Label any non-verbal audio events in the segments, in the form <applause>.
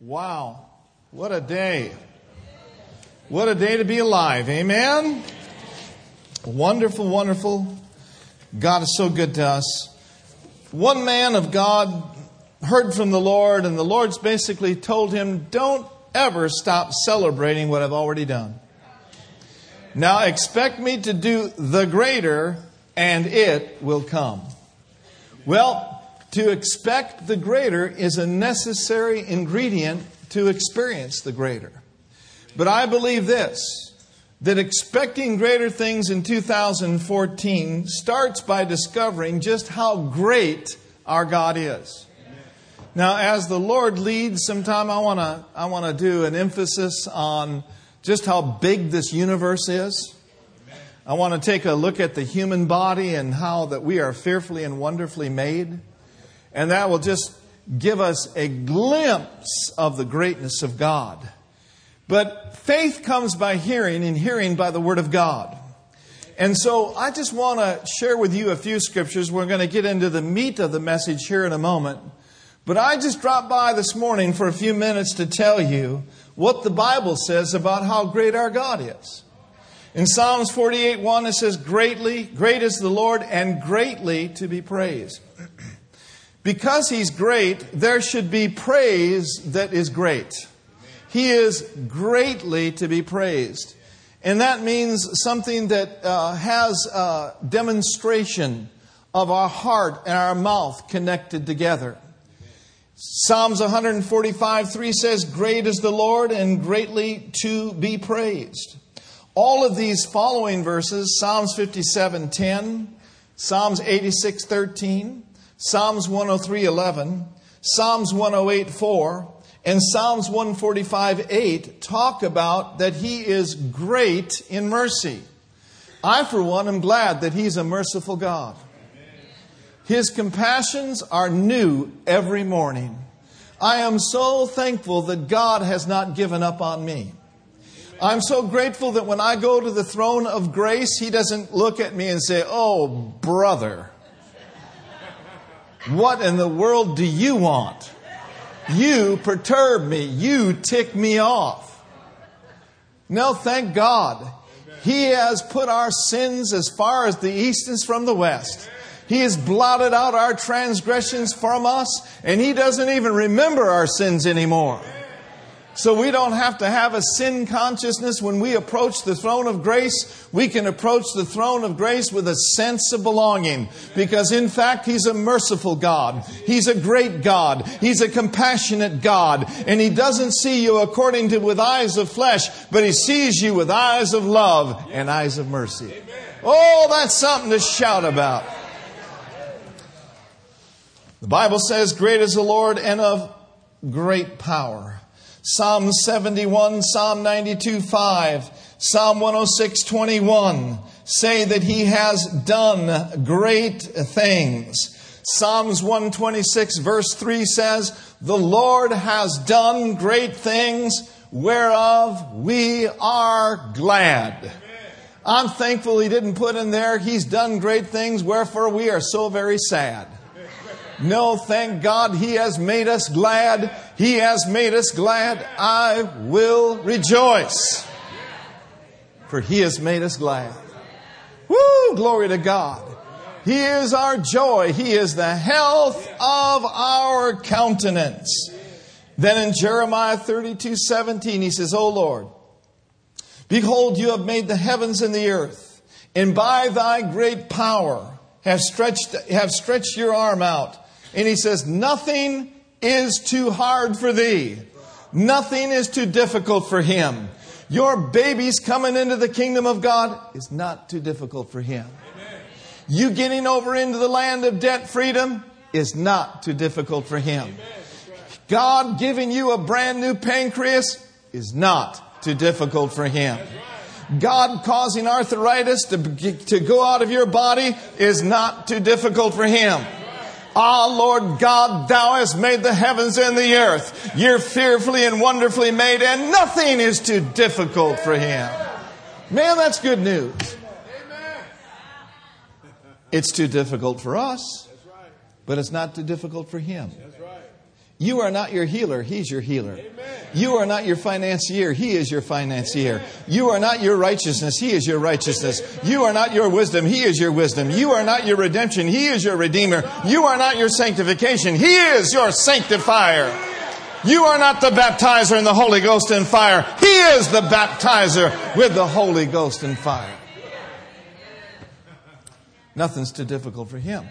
Wow. What a day. What a day to be alive. Amen. Wonderful, wonderful. God is so good to us. One man of God heard from the Lord, and the Lord's basically told him, Don't ever stop celebrating what I've already done. Now expect me to do the greater, and it will come. Well, to expect the greater is a necessary ingredient to experience the greater. But I believe this that expecting greater things in 2014 starts by discovering just how great our God is. Now, as the Lord leads, sometime I want to I want to do an emphasis on just how big this universe is. I want to take a look at the human body and how that we are fearfully and wonderfully made. And that will just give us a glimpse of the greatness of God. But faith comes by hearing, and hearing by the Word of God. And so I just want to share with you a few scriptures. We're going to get into the meat of the message here in a moment. But I just dropped by this morning for a few minutes to tell you what the Bible says about how great our God is. In Psalms 48 1, it says, Greatly, great is the Lord, and greatly to be praised. Because he's great, there should be praise that is great. He is greatly to be praised. And that means something that uh, has a demonstration of our heart and our mouth connected together. Psalms 145 3 says, Great is the Lord and greatly to be praised. All of these following verses, Psalms 57 10, Psalms 86 13, Psalms 103:11, Psalms 108:4, and Psalms 145:8 talk about that he is great in mercy. I for one am glad that he's a merciful God. His compassions are new every morning. I am so thankful that God has not given up on me. I'm so grateful that when I go to the throne of grace, He doesn't look at me and say, Oh, brother, what in the world do you want? You perturb me. You tick me off. No, thank God. He has put our sins as far as the east is from the west. He has blotted out our transgressions from us, and He doesn't even remember our sins anymore. So we don't have to have a sin consciousness when we approach the throne of grace. We can approach the throne of grace with a sense of belonging because in fact He's a merciful God. He's a great God. He's a compassionate God. And He doesn't see you according to with eyes of flesh, but He sees you with eyes of love and eyes of mercy. Oh, that's something to shout about. The Bible says, great is the Lord and of great power. Psalm 71, Psalm 92, 5, Psalm 106, 21 say that he has done great things. Psalms 126, verse 3 says, The Lord has done great things whereof we are glad. I'm thankful he didn't put in there, He's done great things, wherefore we are so very sad. No, thank God He has made us glad. He has made us glad. I will rejoice. For He has made us glad. Woo! Glory to God. He is our joy. He is the health of our countenance. Then in Jeremiah 32 17, he says, O Lord, behold, you have made the heavens and the earth, and by thy great power have stretched, have stretched your arm out and he says, Nothing is too hard for thee. Nothing is too difficult for him. Your babies coming into the kingdom of God is not too difficult for him. You getting over into the land of debt freedom is not too difficult for him. God giving you a brand new pancreas is not too difficult for him. God causing arthritis to, to go out of your body is not too difficult for him. Ah, Lord God, thou hast made the heavens and the earth. You're fearfully and wonderfully made, and nothing is too difficult for him. Man, that's good news. It's too difficult for us, but it's not too difficult for him. You are not your healer, He's your healer. You are not your financier, He is your financier. You are not your righteousness, He is your righteousness. You are not your wisdom, He is your wisdom. You are not your redemption, He is your redeemer. You are not your sanctification, He is your sanctifier. You are not the baptizer in the Holy Ghost and fire. He is the baptizer with the Holy Ghost and fire. Nothing's too difficult for Him.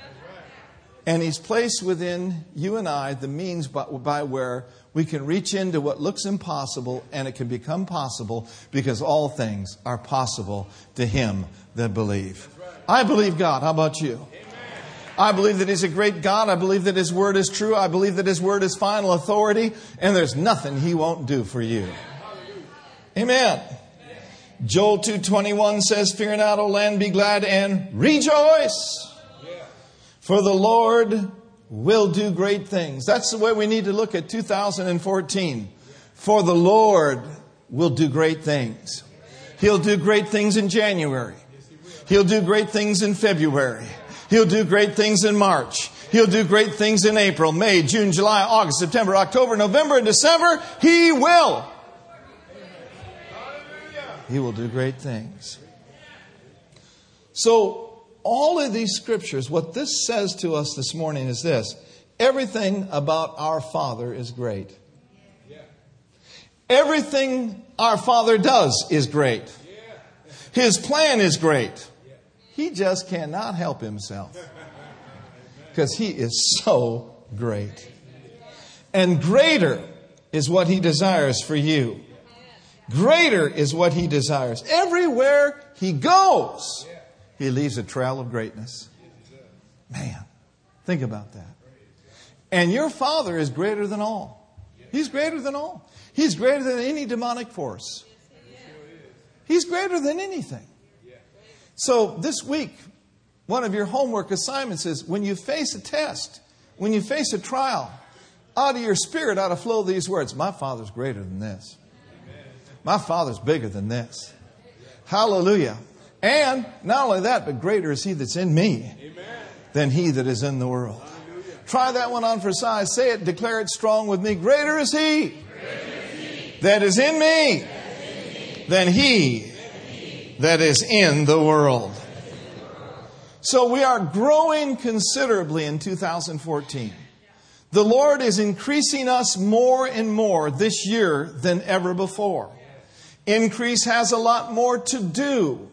And He's placed within you and I the means by, by, where we can reach into what looks impossible and it can become possible because all things are possible to Him that believe. I believe God. How about you? I believe that He's a great God. I believe that His Word is true. I believe that His Word is final authority, and there's nothing He won't do for you. Amen. Joel 2:21 says, "Fear not, O land, be glad and rejoice." For the Lord will do great things. That's the way we need to look at 2014. For the Lord will do great things. He'll do great things in January. He'll do great things in February. He'll do great things in March. He'll do great things in April, May, June, July, August, September, October, November, and December. He will. He will do great things. So, all of these scriptures, what this says to us this morning is this everything about our Father is great. Everything our Father does is great. His plan is great. He just cannot help himself because he is so great. And greater is what he desires for you. Greater is what he desires. Everywhere he goes, he leaves a trail of greatness. Man, think about that. And your Father is greater than all. He's greater than all. He's greater than any demonic force. He's greater than anything. So this week, one of your homework assignments is when you face a test, when you face a trial, out of your spirit ought to flow these words My Father's greater than this. My Father's bigger than this. Hallelujah. And not only that, but greater is He that's in me than He that is in the world. Try that one on for size. Say it, declare it strong with me. Greater is He, that is in me than He that is in the world. So we are growing considerably in 2014. The Lord is increasing us more and more this year than ever before. Increase has a lot more to do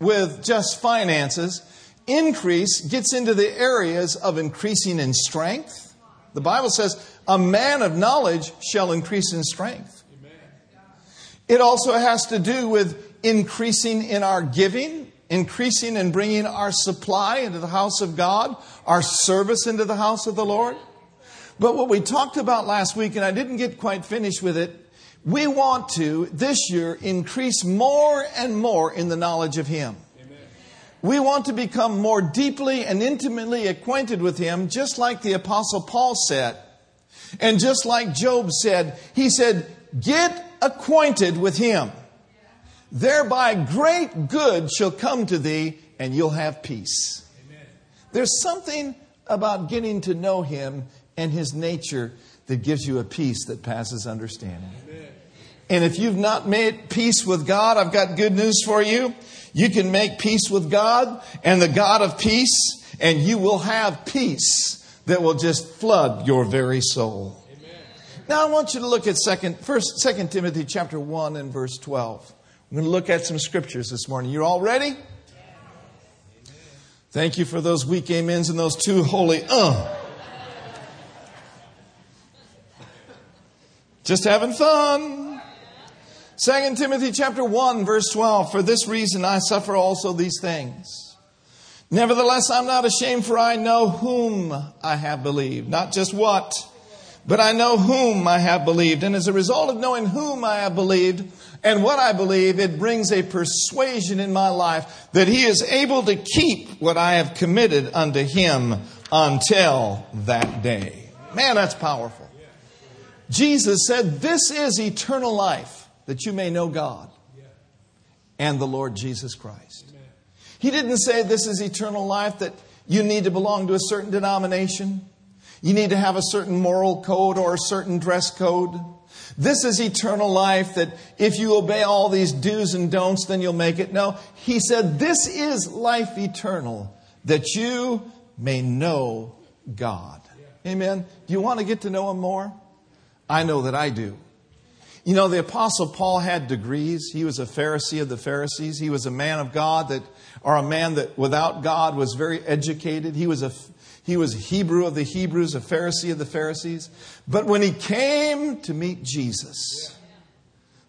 with just finances. Increase gets into the areas of increasing in strength. The Bible says, a man of knowledge shall increase in strength. It also has to do with increasing in our giving, increasing in bringing our supply into the house of God, our service into the house of the Lord. But what we talked about last week, and I didn't get quite finished with it, we want to, this year, increase more and more in the knowledge of Him. We want to become more deeply and intimately acquainted with Him, just like the Apostle Paul said. And just like Job said, he said, Get acquainted with Him. Thereby great good shall come to thee, and you'll have peace. Amen. There's something about getting to know Him and His nature that gives you a peace that passes understanding. And if you've not made peace with God, I've got good news for you. You can make peace with God and the God of peace, and you will have peace that will just flood your very soul. Amen. Now I want you to look at second, first, second Timothy chapter one and verse twelve. I'm going to look at some scriptures this morning. You all ready? Thank you for those weak amens and those two holy uh. Just having fun. Second Timothy chapter 1 verse 12, for this reason I suffer also these things. Nevertheless, I'm not ashamed for I know whom I have believed. Not just what, but I know whom I have believed. And as a result of knowing whom I have believed and what I believe, it brings a persuasion in my life that he is able to keep what I have committed unto him until that day. Man, that's powerful. Jesus said, this is eternal life that you may know God and the Lord Jesus Christ. He didn't say this is eternal life that you need to belong to a certain denomination. You need to have a certain moral code or a certain dress code. This is eternal life that if you obey all these do's and don'ts, then you'll make it. No, he said, This is life eternal, that you may know God. Amen. Do you want to get to know him more? I know that I do. You know, the Apostle Paul had degrees. He was a Pharisee of the Pharisees. He was a man of God that, or a man that without God was very educated. He was a, he was a Hebrew of the Hebrews, a Pharisee of the Pharisees. But when he came to meet Jesus,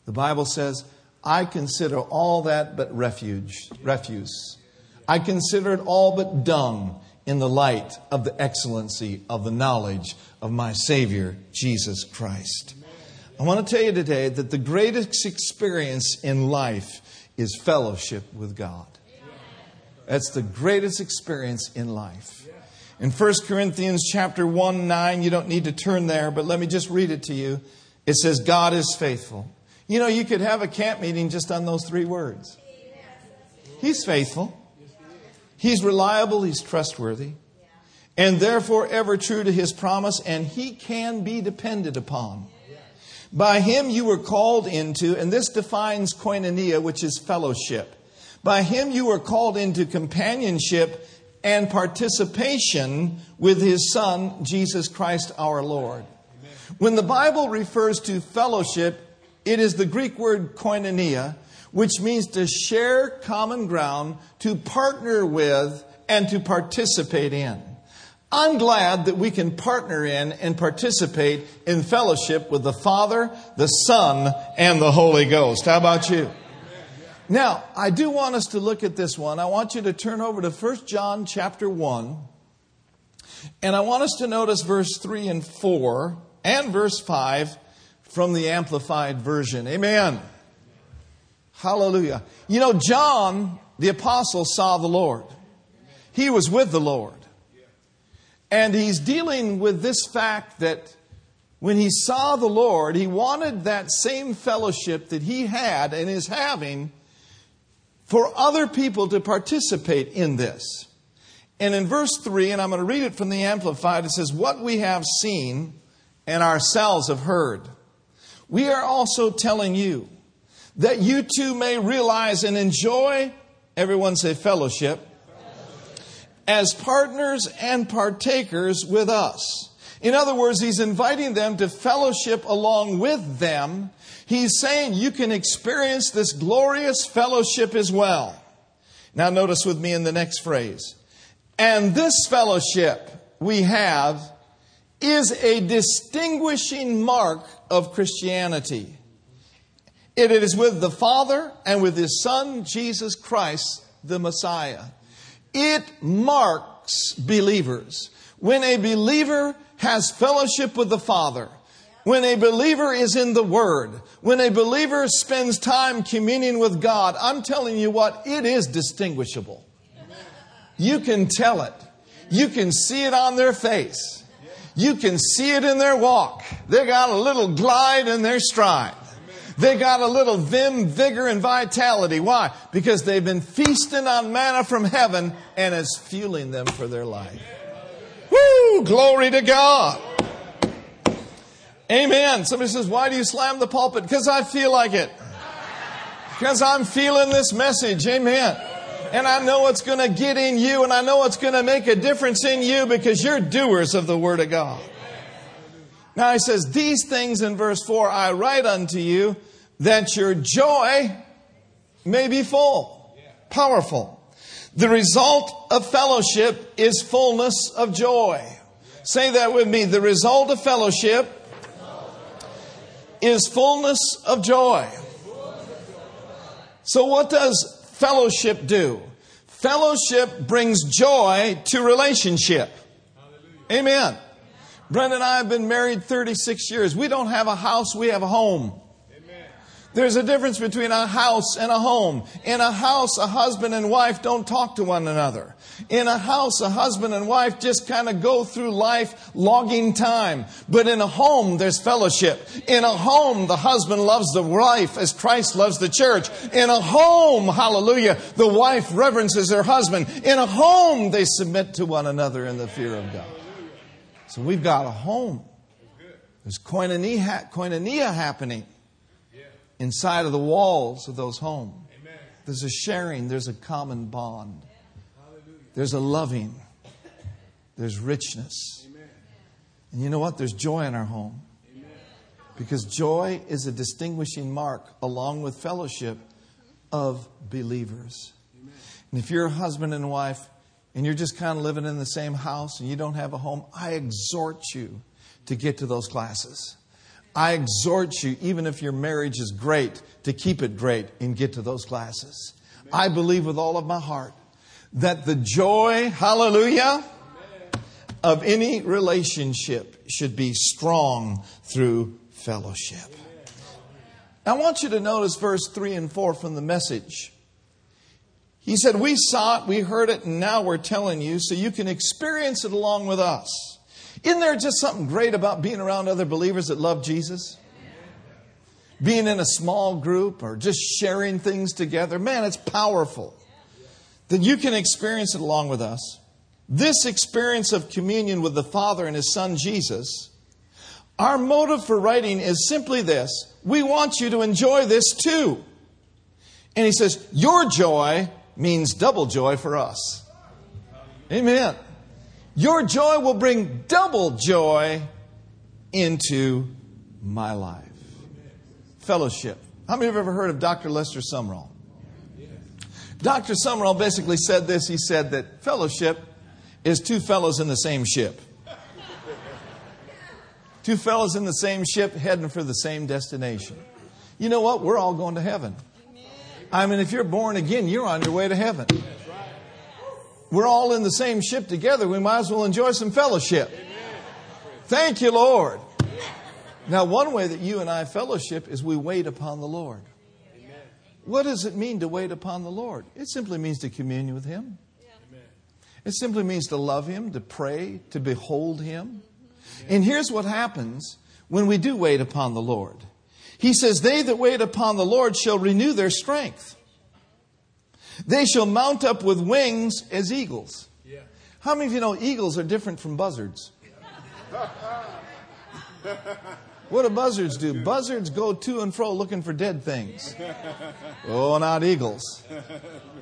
the Bible says, I consider all that but refuge, refuse. I consider it all but dung in the light of the excellency of the knowledge of my Savior, Jesus Christ. I want to tell you today that the greatest experience in life is fellowship with God. That's the greatest experience in life. In 1 Corinthians chapter 1 9, you don't need to turn there, but let me just read it to you. It says, God is faithful. You know, you could have a camp meeting just on those three words. He's faithful. He's reliable. He's trustworthy. And therefore ever true to his promise, and he can be depended upon. By him you were called into, and this defines koinonia, which is fellowship. By him you were called into companionship and participation with his Son, Jesus Christ our Lord. When the Bible refers to fellowship, it is the Greek word koinonia, which means to share common ground, to partner with, and to participate in. I'm glad that we can partner in and participate in fellowship with the Father, the Son, and the Holy Ghost. How about you? Now, I do want us to look at this one. I want you to turn over to 1 John chapter 1. And I want us to notice verse 3 and 4 and verse 5 from the Amplified Version. Amen. Hallelujah. You know, John, the apostle, saw the Lord. He was with the Lord. And he's dealing with this fact that when he saw the Lord, he wanted that same fellowship that he had and is having for other people to participate in this. And in verse 3, and I'm going to read it from the Amplified, it says, What we have seen and ourselves have heard, we are also telling you that you too may realize and enjoy, everyone say fellowship, as partners and partakers with us. In other words, he's inviting them to fellowship along with them. He's saying you can experience this glorious fellowship as well. Now, notice with me in the next phrase. And this fellowship we have is a distinguishing mark of Christianity. It is with the Father and with His Son, Jesus Christ, the Messiah. It marks believers. When a believer has fellowship with the Father, when a believer is in the Word, when a believer spends time communing with God, I'm telling you what, it is distinguishable. You can tell it. You can see it on their face. You can see it in their walk. They got a little glide in their stride. They got a little vim, vigor, and vitality. Why? Because they've been feasting on manna from heaven and it's fueling them for their life. Woo! Glory to God. Amen. Somebody says, Why do you slam the pulpit? Because I feel like it. Because I'm feeling this message. Amen. And I know it's going to get in you and I know it's going to make a difference in you because you're doers of the Word of God. Now he says, These things in verse 4 I write unto you that your joy may be full, powerful. The result of fellowship is fullness of joy. Say that with me. The result of fellowship is fullness of joy. So, what does fellowship do? Fellowship brings joy to relationship. Amen. Brenda and I have been married 36 years. We don't have a house, we have a home. There's a difference between a house and a home. In a house, a husband and wife don't talk to one another. In a house, a husband and wife just kind of go through life logging time. But in a home, there's fellowship. In a home, the husband loves the wife as Christ loves the church. In a home, hallelujah, the wife reverences her husband. In a home, they submit to one another in the fear of God. So we've got a home. There's koinonia, koinonia happening inside of the walls of those homes. There's a sharing, there's a common bond, there's a loving, there's richness. And you know what? There's joy in our home. Because joy is a distinguishing mark, along with fellowship, of believers. And if you're a husband and wife and you're just kind of living in the same house and you don't have a home, I exhort you to get to those classes. I exhort you, even if your marriage is great, to keep it great and get to those classes. I believe with all of my heart that the joy, hallelujah, of any relationship should be strong through fellowship. I want you to notice verse 3 and 4 from the message. He said, We saw it, we heard it, and now we're telling you so you can experience it along with us. Isn't there just something great about being around other believers that love Jesus? Being in a small group or just sharing things together. Man, it's powerful. That you can experience it along with us. This experience of communion with the Father and His Son Jesus, our motive for writing is simply this we want you to enjoy this too. And He says, Your joy means double joy for us. Amen. Your joy will bring double joy into my life. Fellowship. How many of you have ever heard of Dr. Lester Sumrall? Dr. Sumrall basically said this. He said that fellowship is two fellows in the same ship. Two fellows in the same ship heading for the same destination. You know what? We're all going to heaven. I mean, if you're born again, you're on your way to heaven we're all in the same ship together. We might as well enjoy some fellowship. Thank you, Lord. Now, one way that you and I fellowship is we wait upon the Lord. What does it mean to wait upon the Lord? It simply means to commune with Him. It simply means to love Him, to pray, to behold Him. And here's what happens when we do wait upon the Lord. He says, They that wait upon the Lord shall renew their strength. They shall mount up with wings as eagles. Yeah. How many of you know eagles are different from buzzards? <laughs> what do buzzards do? Buzzards go to and fro looking for dead things. Oh, not eagles.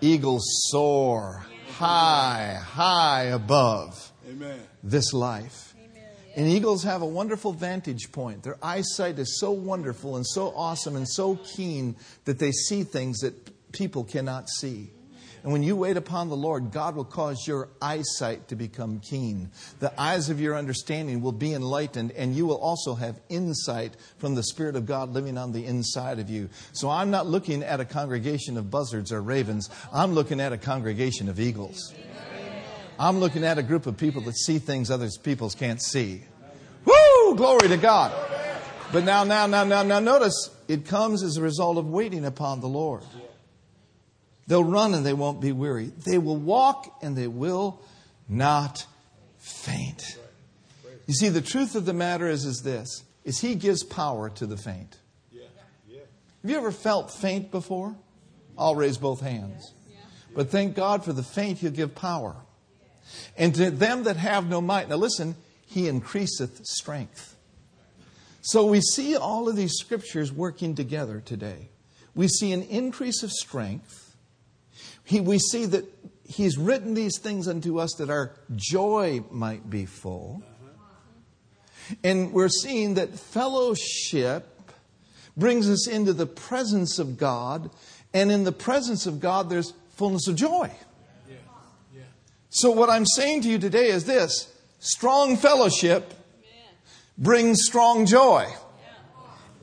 Eagles soar high, high above Amen. this life. And eagles have a wonderful vantage point. Their eyesight is so wonderful and so awesome and so keen that they see things that people cannot see. And when you wait upon the Lord, God will cause your eyesight to become keen. The eyes of your understanding will be enlightened, and you will also have insight from the Spirit of God living on the inside of you. So I'm not looking at a congregation of buzzards or ravens, I'm looking at a congregation of eagles. I'm looking at a group of people that see things others people can't see. Woo! Glory to God. But now, now, now, now, now, notice it comes as a result of waiting upon the Lord. They'll run and they won't be weary. They will walk and they will not faint. You see, the truth of the matter is, is this is he gives power to the faint. Have you ever felt faint before? I'll raise both hands. But thank God for the faint, he'll give power. And to them that have no might. Now listen, he increaseth strength. So we see all of these scriptures working together today. We see an increase of strength he, we see that He's written these things unto us that our joy might be full. And we're seeing that fellowship brings us into the presence of God, and in the presence of God, there's fullness of joy. So, what I'm saying to you today is this. Strong fellowship brings strong joy,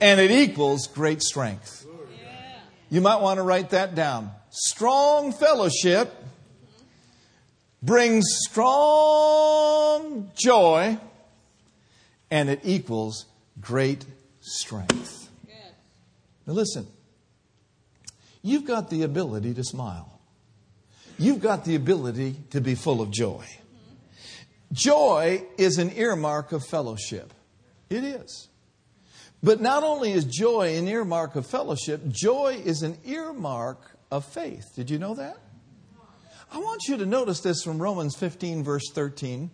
and it equals great strength. You might want to write that down. Strong fellowship brings strong joy. And it equals great strength. Now, listen, you've got the ability to smile, you've got the ability to be full of joy. Joy is an earmark of fellowship. It is. But not only is joy an earmark of fellowship, joy is an earmark of faith. Did you know that? I want you to notice this from Romans 15, verse 13.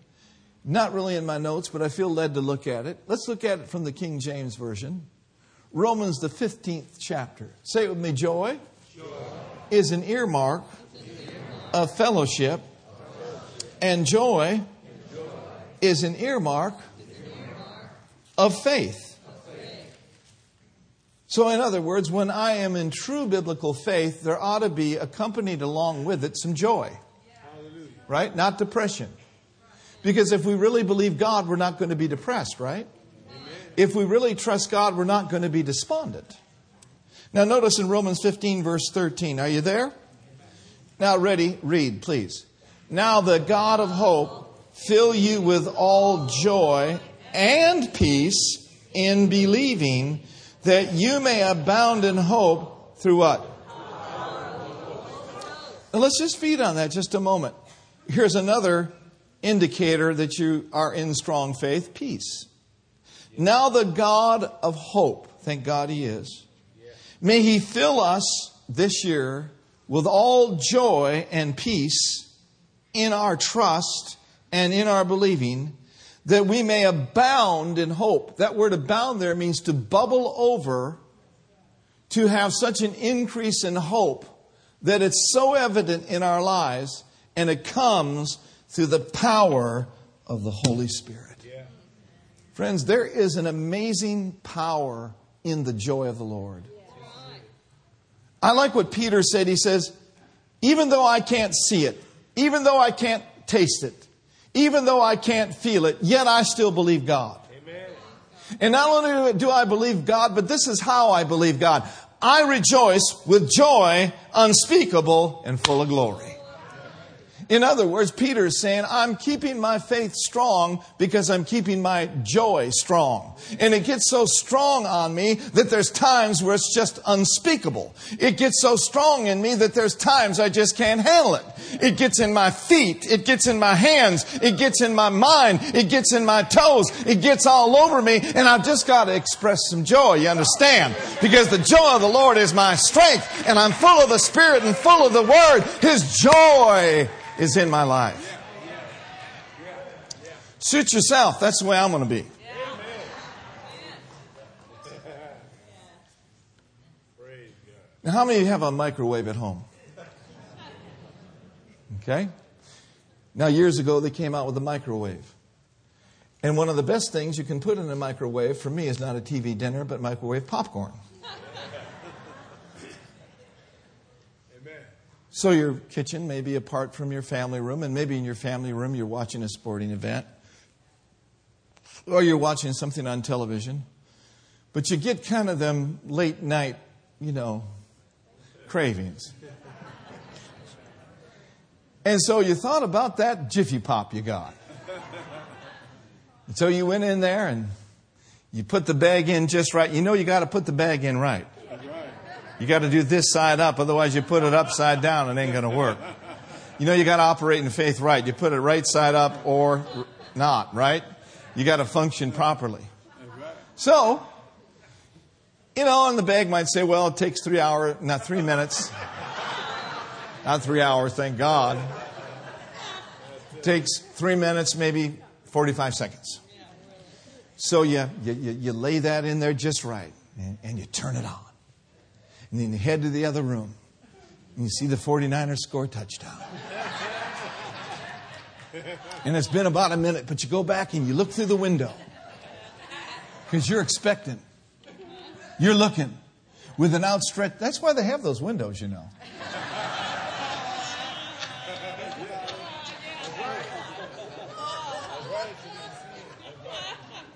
Not really in my notes, but I feel led to look at it. Let's look at it from the King James Version. Romans, the 15th chapter. Say it with me joy, joy. is an earmark of fellowship, and joy is an earmark of faith. So, in other words, when I am in true biblical faith, there ought to be accompanied along with it some joy. Right? Not depression. Because if we really believe God, we're not going to be depressed, right? If we really trust God, we're not going to be despondent. Now, notice in Romans 15, verse 13. Are you there? Now, ready? Read, please. Now, the God of hope fill you with all joy and peace in believing that you may abound in hope through what? Now, let's just feed on that just a moment. Here's another indicator that you are in strong faith peace. Now, the God of hope, thank God He is, may He fill us this year with all joy and peace in our trust and in our believing, that we may abound in hope. That word abound there means to bubble over, to have such an increase in hope that it's so evident in our lives and it comes through the power of the Holy Spirit. Friends, there is an amazing power in the joy of the Lord. I like what Peter said. He says, even though I can't see it, even though I can't taste it, even though I can't feel it, yet I still believe God. Amen. And not only do I believe God, but this is how I believe God. I rejoice with joy unspeakable and full of glory. In other words, Peter is saying, I'm keeping my faith strong because I'm keeping my joy strong. And it gets so strong on me that there's times where it's just unspeakable. It gets so strong in me that there's times I just can't handle it. It gets in my feet. It gets in my hands. It gets in my mind. It gets in my toes. It gets all over me. And I've just got to express some joy. You understand? Because the joy of the Lord is my strength. And I'm full of the Spirit and full of the Word. His joy is in my life. Suit yourself. That's the way I'm going to be. Now, how many of you have a microwave at home? Okay? Now, years ago, they came out with a microwave. And one of the best things you can put in a microwave, for me, is not a TV dinner, but microwave popcorn. So your kitchen may be apart from your family room, and maybe in your family room you're watching a sporting event, or you're watching something on television. But you get kind of them late night, you know, cravings. And so you thought about that Jiffy Pop you got. And so you went in there and you put the bag in just right. You know you got to put the bag in right. You got to do this side up, otherwise you put it upside down, and it ain't going to work. You know you got to operate in faith right. You put it right side up or not, right? You got to function properly. So, you know, and the bag might say, well, it takes three hours, not three minutes. Not three hours, thank God. It takes three minutes, maybe 45 seconds. So you, you, you lay that in there just right and, and you turn it on. And then you head to the other room and you see the 49ers score a touchdown. and it's been about a minute, but you go back and you look through the window because you're expecting. You're looking with an outstretched. That's why they have those windows, you know.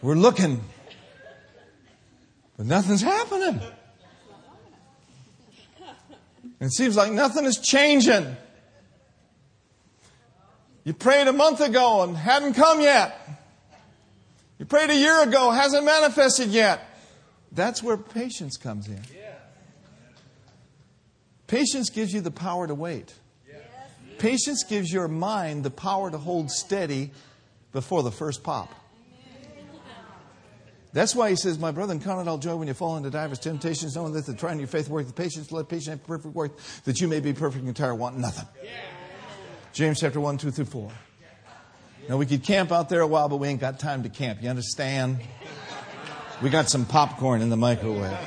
We're looking, but nothing's happening. It seems like nothing is changing. You prayed a month ago and hadn't come yet. You prayed a year ago, hasn't manifested yet. That's where patience comes in. Patience gives you the power to wait. Patience gives your mind the power to hold steady before the first pop. That's why he says, My brother, count it all joy when you fall into divers temptations, knowing that the trying your faith work the patience, let patience have perfect work, that you may be perfect and entire, want nothing. James chapter 1, 2 through 4. Now, we could camp out there a while, but we ain't got time to camp. You understand? We got some popcorn in the microwave.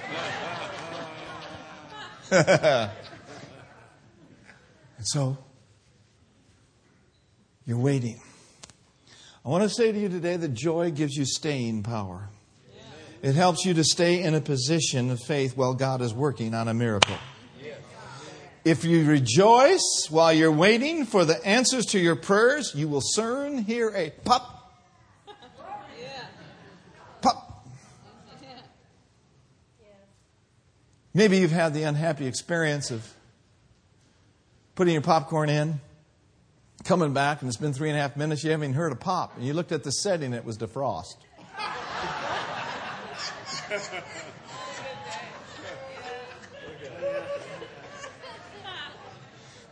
<laughs> and so, you're waiting. I want to say to you today that joy gives you staying power. It helps you to stay in a position of faith while God is working on a miracle. If you rejoice while you're waiting for the answers to your prayers, you will soon hear a pop. Pop. Maybe you've had the unhappy experience of putting your popcorn in, coming back, and it's been three and a half minutes, you haven't even heard a pop. And you looked at the setting, it was defrost. <laughs>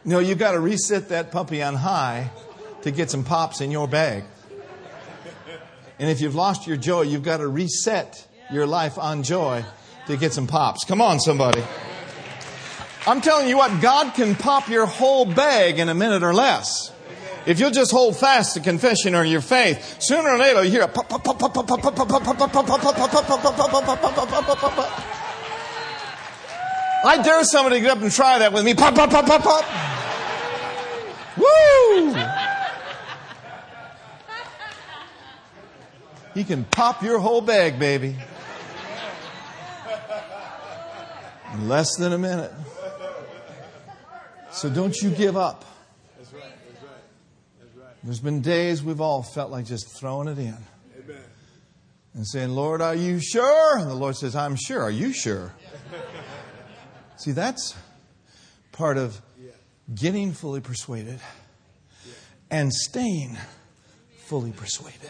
No, you've got to reset that puppy on high to get some pops in your bag. And if you've lost your joy, you've got to reset your life on joy to get some pops. Come on, somebody. I'm telling you what, God can pop your whole bag in a minute or less. If you'll just hold fast to confession or your faith, sooner or later you hear a I dare somebody to get up and try that with me. Pop, pop, pop, pop, pop. Woo! He can pop your whole bag, baby. In less than a minute. So don't you give up. There's been days we've all felt like just throwing it in. Amen. And saying, Lord, are you sure? And the Lord says, I'm sure. Are you sure? <laughs> See, that's part of getting fully persuaded and staying fully persuaded.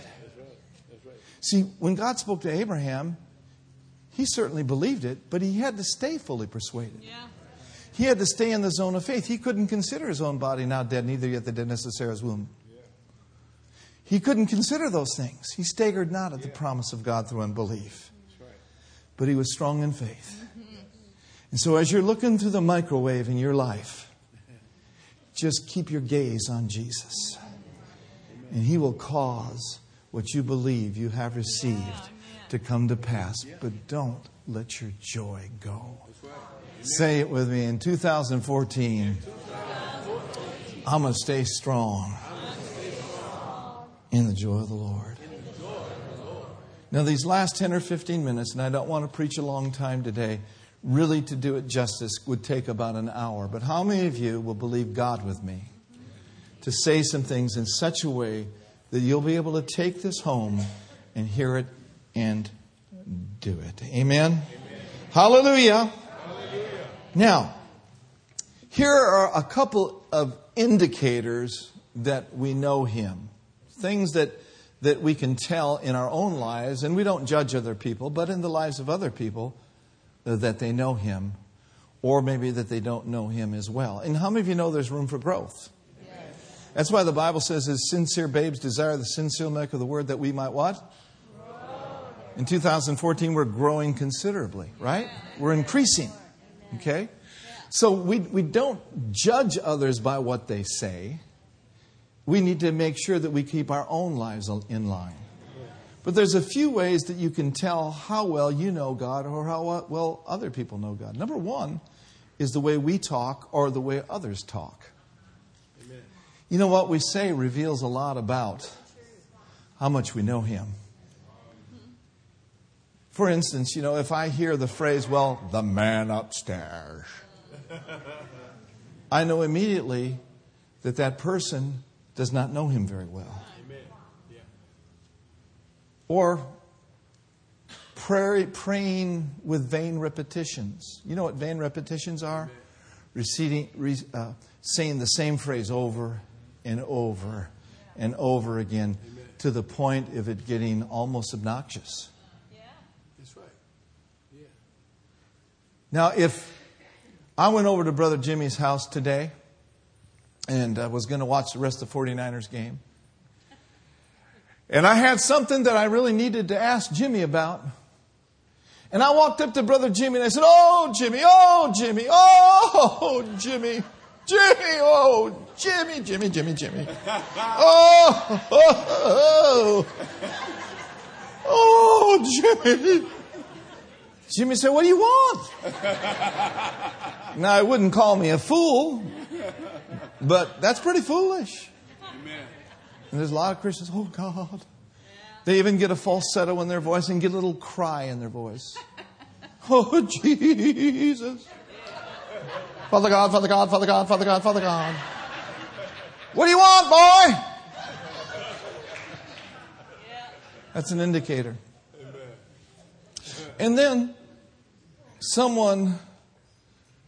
See, when God spoke to Abraham, he certainly believed it, but he had to stay fully persuaded. Yeah. He had to stay in the zone of faith. He couldn't consider his own body now dead, neither yet the deadness of Sarah's womb. He couldn't consider those things. He staggered not at the promise of God through unbelief. But he was strong in faith. And so as you're looking through the microwave in your life, just keep your gaze on Jesus. And he will cause what you believe you have received to come to pass. But don't let your joy go. Say it with me in 2014. I'm going to stay strong in the joy of the Lord. Now, these last 10 or 15 minutes, and I don't want to preach a long time today, really to do it justice would take about an hour. But how many of you will believe God with me to say some things in such a way that you'll be able to take this home and hear it and do it? Amen? Amen. Hallelujah. Hallelujah. Now, here are a couple of indicators that we know Him things that, that we can tell in our own lives, and we don't judge other people, but in the lives of other people, uh, that they know Him, or maybe that they don't know Him as well. And how many of you know there's room for growth? Yes. That's why the Bible says, as sincere babes desire the sincere milk of the word that we might what? Grow. In 2014, we're growing considerably, right? We're increasing. Okay? So we, we don't judge others by what they say we need to make sure that we keep our own lives in line. But there's a few ways that you can tell how well you know God or how well other people know God. Number one is the way we talk or the way others talk. Amen. You know what we say reveals a lot about how much we know Him. For instance, you know, if I hear the phrase, well, the man upstairs, I know immediately that that person does not know him very well. Yeah. Or pray, praying with vain repetitions. You know what vain repetitions are? Receiving, uh, saying the same phrase over and over and over again Amen. to the point of it getting almost obnoxious. Yeah. That's right. Yeah. Now, if I went over to Brother Jimmy's house today and I was going to watch the rest of the 49ers game. And I had something that I really needed to ask Jimmy about. And I walked up to Brother Jimmy and I said, Oh, Jimmy, oh, Jimmy, oh, Jimmy, Jimmy, oh, Jimmy, Jimmy, Jimmy, Jimmy. Oh, oh, oh, oh Jimmy. Jimmy said, What do you want? now, I wouldn't call me a fool, but that's pretty foolish. Amen. And there's a lot of Christians, oh God. They even get a falsetto in their voice and get a little cry in their voice. <laughs> Oh, Jesus. Father God, Father God, Father God, Father God, Father God. What do you want, boy? That's an indicator. And then someone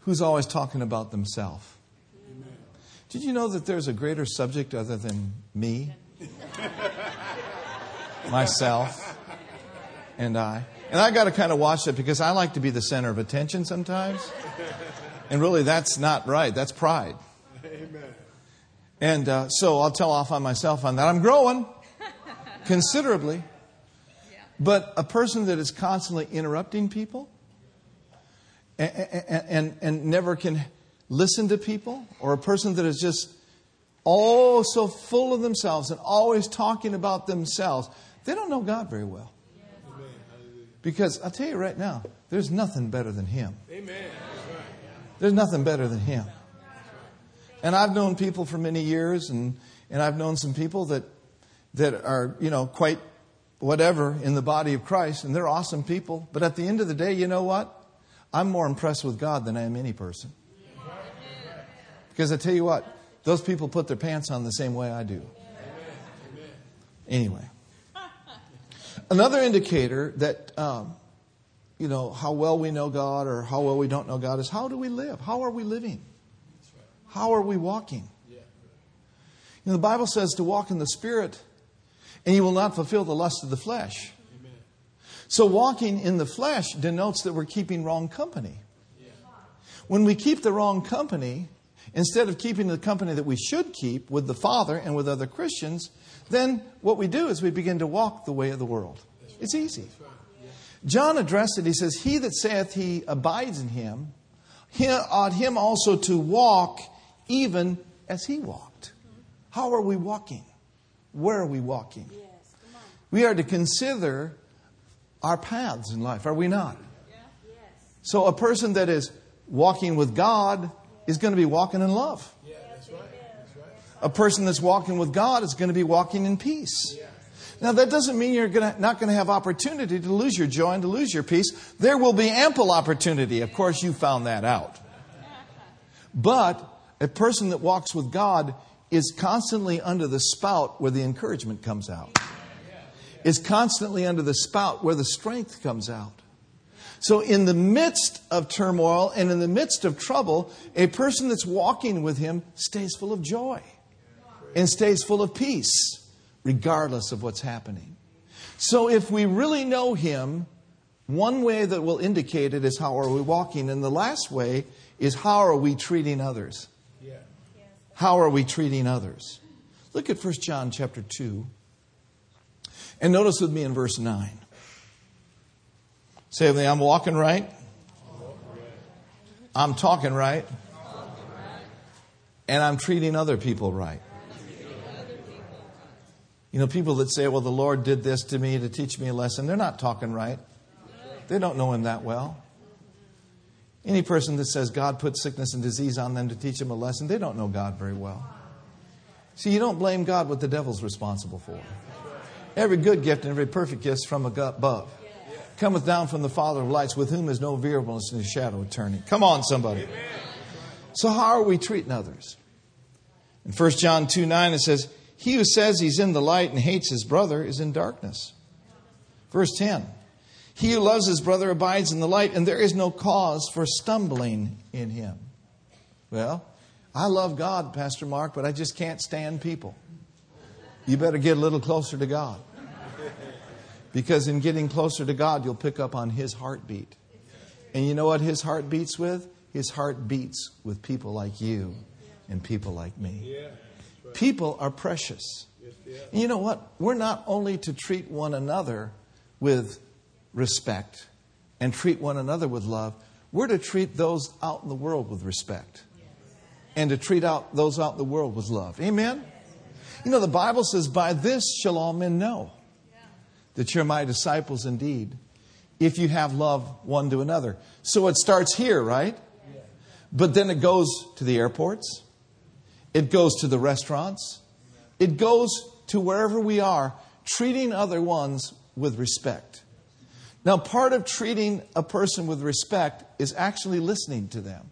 who's always talking about themselves. Did you know that there's a greater subject other than me? Myself and I. And I got to kind of watch that because I like to be the center of attention sometimes. And really, that's not right. That's pride. Amen. And uh, so I'll tell off on myself on that. I'm growing considerably. But a person that is constantly interrupting people and, and, and, and never can listen to people, or a person that is just oh so full of themselves and always talking about themselves, they don't know God very well. Because I'll tell you right now, there's nothing better than Him. There's nothing better than Him. And I've known people for many years, and, and I've known some people that, that are, you know, quite whatever in the body of Christ, and they're awesome people. But at the end of the day, you know what? I'm more impressed with God than I am any person. Because I tell you what, those people put their pants on the same way I do. Anyway, another indicator that um, you know, how well we know God or how well we don't know God is how do we live? How are we living? How are we walking? You know, the Bible says to walk in the Spirit and you will not fulfill the lust of the flesh. So walking in the flesh denotes that we're keeping wrong company. When we keep the wrong company, instead of keeping the company that we should keep with the Father and with other Christians, then what we do is we begin to walk the way of the world. It's easy. John addressed it. He says, He that saith he abides in him, he ought him also to walk even as he walked. How are we walking? Where are we walking? We are to consider our paths in life, are we not? So a person that is walking with God is going to be walking in love. Yeah, that's right. That's right. A person that's walking with God is going to be walking in peace. Yeah. Now, that doesn't mean you're gonna, not going to have opportunity to lose your joy and to lose your peace. There will be ample opportunity. Of course, you found that out. But a person that walks with God is constantly under the spout where the encouragement comes out, is constantly under the spout where the strength comes out. So, in the midst of turmoil and in the midst of trouble, a person that's walking with Him stays full of joy and stays full of peace regardless of what's happening. So if we really know Him, one way that will indicate it is how are we walking, and the last way is how are we treating others? Yeah. How are we treating others? Look at 1 John chapter 2. And notice with me in verse 9. Say with me, I'm walking right. I'm talking right. And I'm treating other people right. You know, people that say, well, the Lord did this to me to teach me a lesson, they're not talking right. They don't know Him that well. Any person that says God put sickness and disease on them to teach them a lesson, they don't know God very well. See, you don't blame God what the devil's responsible for. Every good gift and every perfect gift from above cometh down from the Father of lights, with whom is no variableness in the shadow of turning. Come on, somebody. So, how are we treating others? In 1 John 2 9, it says, he who says he's in the light and hates his brother is in darkness. Verse 10 He who loves his brother abides in the light, and there is no cause for stumbling in him. Well, I love God, Pastor Mark, but I just can't stand people. You better get a little closer to God. Because in getting closer to God, you'll pick up on His heartbeat. And you know what His heart beats with? His heart beats with people like you and people like me. People are precious. And you know what? We're not only to treat one another with respect and treat one another with love, we're to treat those out in the world with respect. and to treat out those out in the world with love. Amen? You know, the Bible says, By this shall all men know that you're my disciples indeed, if you have love one to another. So it starts here, right? But then it goes to the airports, it goes to the restaurants, it goes to wherever we are, treating other ones with respect. Now, part of treating a person with respect is actually listening to them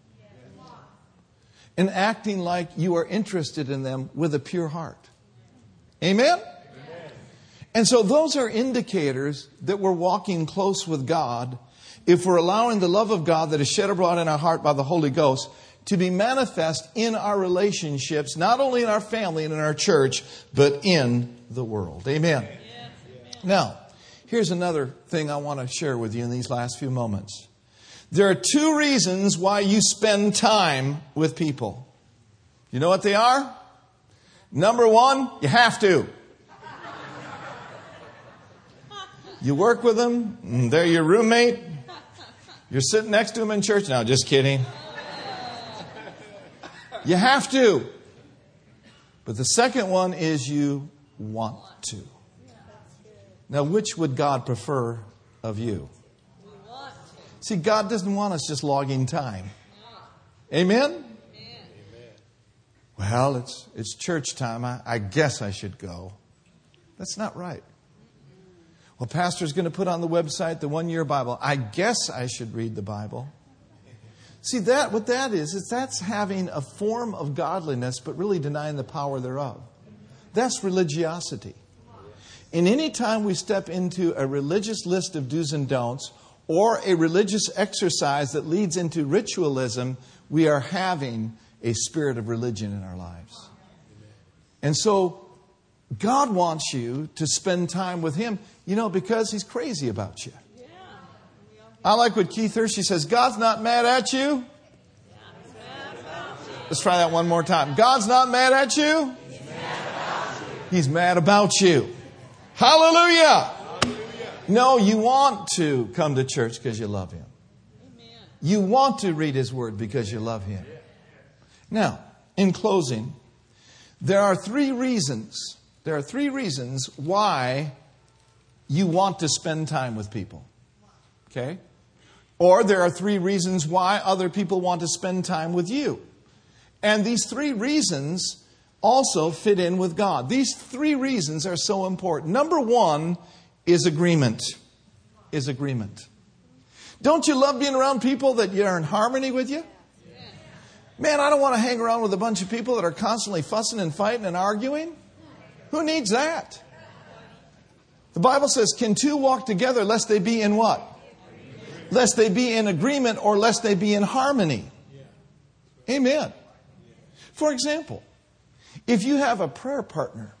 and acting like you are interested in them with a pure heart. Amen? And so, those are indicators that we're walking close with God if we're allowing the love of God that is shed abroad in our heart by the Holy Ghost to be manifest in our relationships, not only in our family and in our church, but in the world. Amen. Now, here's another thing I want to share with you in these last few moments. There are two reasons why you spend time with people. You know what they are? Number one, you have to. You work with them, mm, they're your roommate, you're sitting next to them in church. now. just kidding. You have to. But the second one is you want to. Now, which would God prefer of you? See, God doesn't want us just logging time. Amen? Well, it's, it's church time. I, I guess I should go. That's not right. Well, pastor's going to put on the website the one year Bible. I guess I should read the Bible. See that what that is is that's having a form of godliness but really denying the power thereof. That's religiosity. And any time we step into a religious list of do's and don'ts or a religious exercise that leads into ritualism, we are having a spirit of religion in our lives. And so God wants you to spend time with Him. You know, because he's crazy about you. I like what Keith Hershey says God's not mad at you. Let's try that one more time. God's not mad at you. He's mad about you. Hallelujah. No, you want to come to church because you love Him. You want to read His Word because you love Him. Now, in closing, there are three reasons. There are three reasons why you want to spend time with people. Okay? Or there are three reasons why other people want to spend time with you. And these three reasons also fit in with God. These three reasons are so important. Number one is agreement. Is agreement. Don't you love being around people that are in harmony with you? Man, I don't want to hang around with a bunch of people that are constantly fussing and fighting and arguing. Who needs that? The Bible says, Can two walk together lest they be in what? Lest they be in agreement or lest they be in harmony. Amen. For example, if you have a prayer partner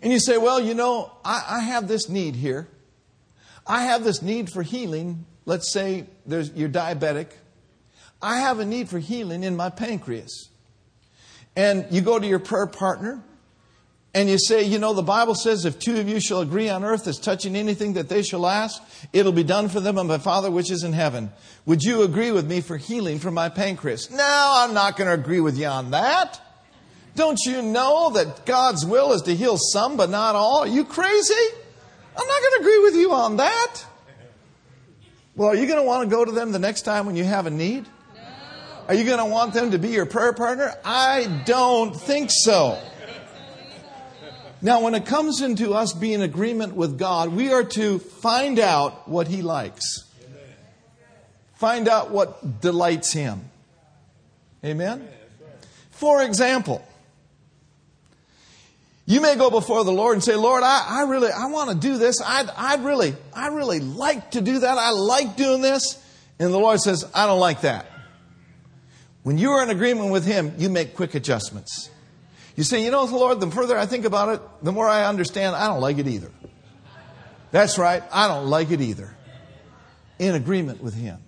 and you say, Well, you know, I, I have this need here. I have this need for healing. Let's say you're diabetic. I have a need for healing in my pancreas. And you go to your prayer partner and you say, you know, the Bible says if two of you shall agree on earth as touching anything that they shall ask, it'll be done for them of my Father which is in heaven. Would you agree with me for healing from my pancreas? No, I'm not going to agree with you on that. Don't you know that God's will is to heal some but not all? Are you crazy? I'm not going to agree with you on that. Well, are you going to want to go to them the next time when you have a need? No. Are you going to want them to be your prayer partner? I don't think so. Now, when it comes into us being in agreement with God, we are to find out what He likes, find out what delights Him. Amen? For example, you may go before the Lord and say, Lord, I, I really, I want to do this. I'd, I'd really, I really like to do that. I like doing this. And the Lord says, I don't like that. When you are in agreement with Him, you make quick adjustments. You say, you know, the Lord, the further I think about it, the more I understand I don't like it either. That's right, I don't like it either. In agreement with Him,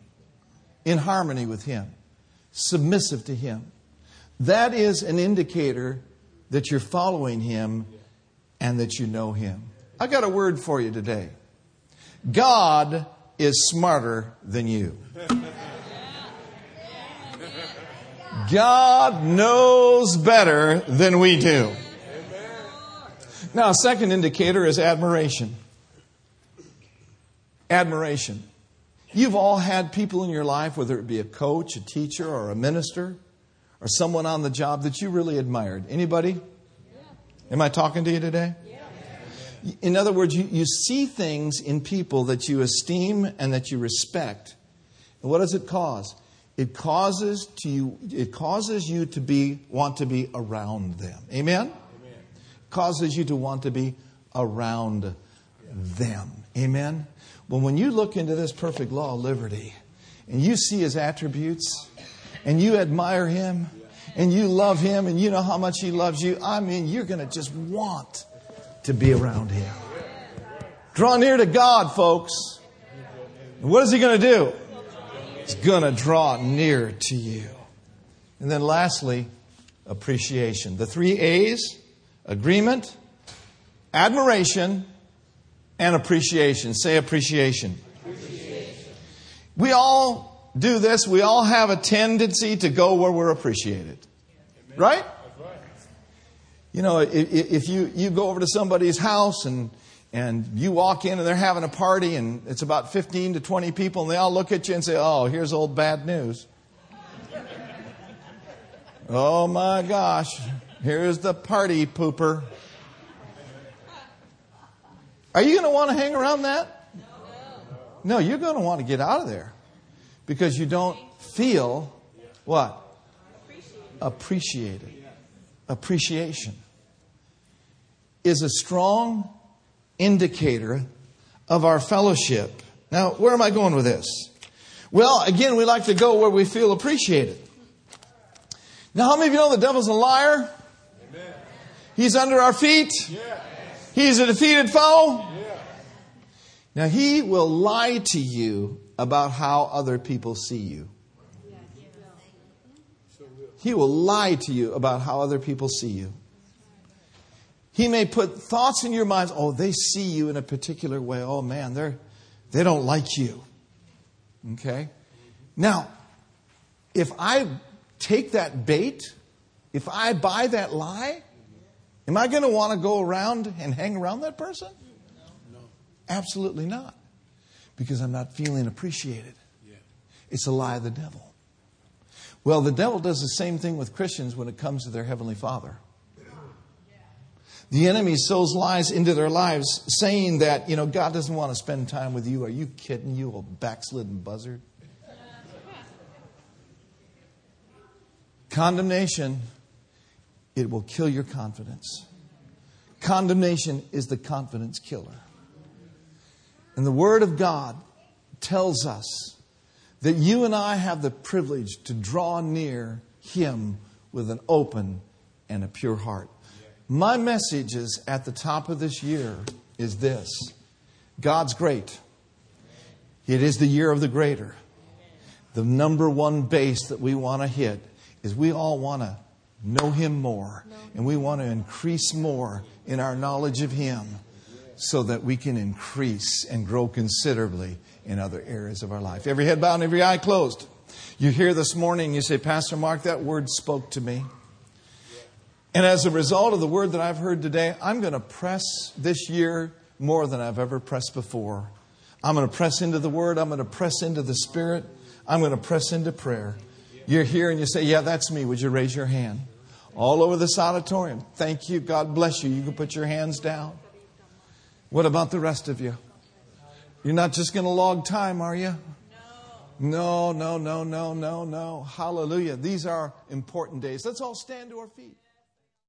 in harmony with Him, submissive to Him. That is an indicator that you're following Him and that you know Him. I got a word for you today. God is smarter than you. <laughs> God knows better than we do. Now, a second indicator is admiration. Admiration. You've all had people in your life, whether it be a coach, a teacher, or a minister, or someone on the job that you really admired. Anybody? Am I talking to you today? In other words, you, you see things in people that you esteem and that you respect. And what does it cause? It causes to you, it causes you to be want to be around them. Amen? Amen. Causes you to want to be around them. Amen. Well, when you look into this perfect law of liberty and you see his attributes and you admire him and you love him and you know how much he loves you, I mean, you're going to just want to be around him. Draw near to God, folks. And what is he going to do? He's going to draw near to you. And then lastly, appreciation. The three A's agreement, admiration, and appreciation. Say appreciation. appreciation. We all do this. We all have a tendency to go where we're appreciated. Right? You know, if you, you go over to somebody's house and, and you walk in and they're having a party and it's about 15 to 20 people and they all look at you and say, Oh, here's old bad news. oh my gosh, here's the party pooper. Are you going to want to hang around that? No, you're going to want to get out of there because you don't feel what? Appreciated. Appreciation is a strong indicator of our fellowship. Now, where am I going with this? Well, again, we like to go where we feel appreciated. Now, how many of you know the devil's a liar? Amen. He's under our feet. Yeah. He's a defeated foe. Yeah. Now, he will lie to you about how other people see you. He will lie to you about how other people see you. He may put thoughts in your minds. Oh, they see you in a particular way. Oh man, they're they don't like you. Okay? Now, if I take that bait, if I buy that lie, Am I going to want to go around and hang around that person? No. Absolutely not. Because I'm not feeling appreciated. Yeah. It's a lie of the devil. Well, the devil does the same thing with Christians when it comes to their Heavenly Father. The enemy sows lies into their lives saying that, you know, God doesn't want to spend time with you. Are you kidding? You old backslidden buzzard. Condemnation it will kill your confidence. Condemnation is the confidence killer. And the Word of God tells us that you and I have the privilege to draw near Him with an open and a pure heart. My message is at the top of this year is this God's great. It is the year of the greater. The number one base that we want to hit is we all want to know Him more. And we want to increase more in our knowledge of Him so that we can increase and grow considerably in other areas of our life. Every head bowed and every eye closed. You hear this morning, you say, Pastor Mark, that word spoke to me. And as a result of the word that I've heard today, I'm going to press this year more than I've ever pressed before. I'm going to press into the word. I'm going to press into the spirit. I'm going to press into prayer. You're here and you say, Yeah, that's me. Would you raise your hand? all over this auditorium. Thank you. God bless you. You can put your hands down. What about the rest of you? You're not just going to log time, are you? No, no, no, no, no, no. Hallelujah. These are important days. Let's all stand to our feet.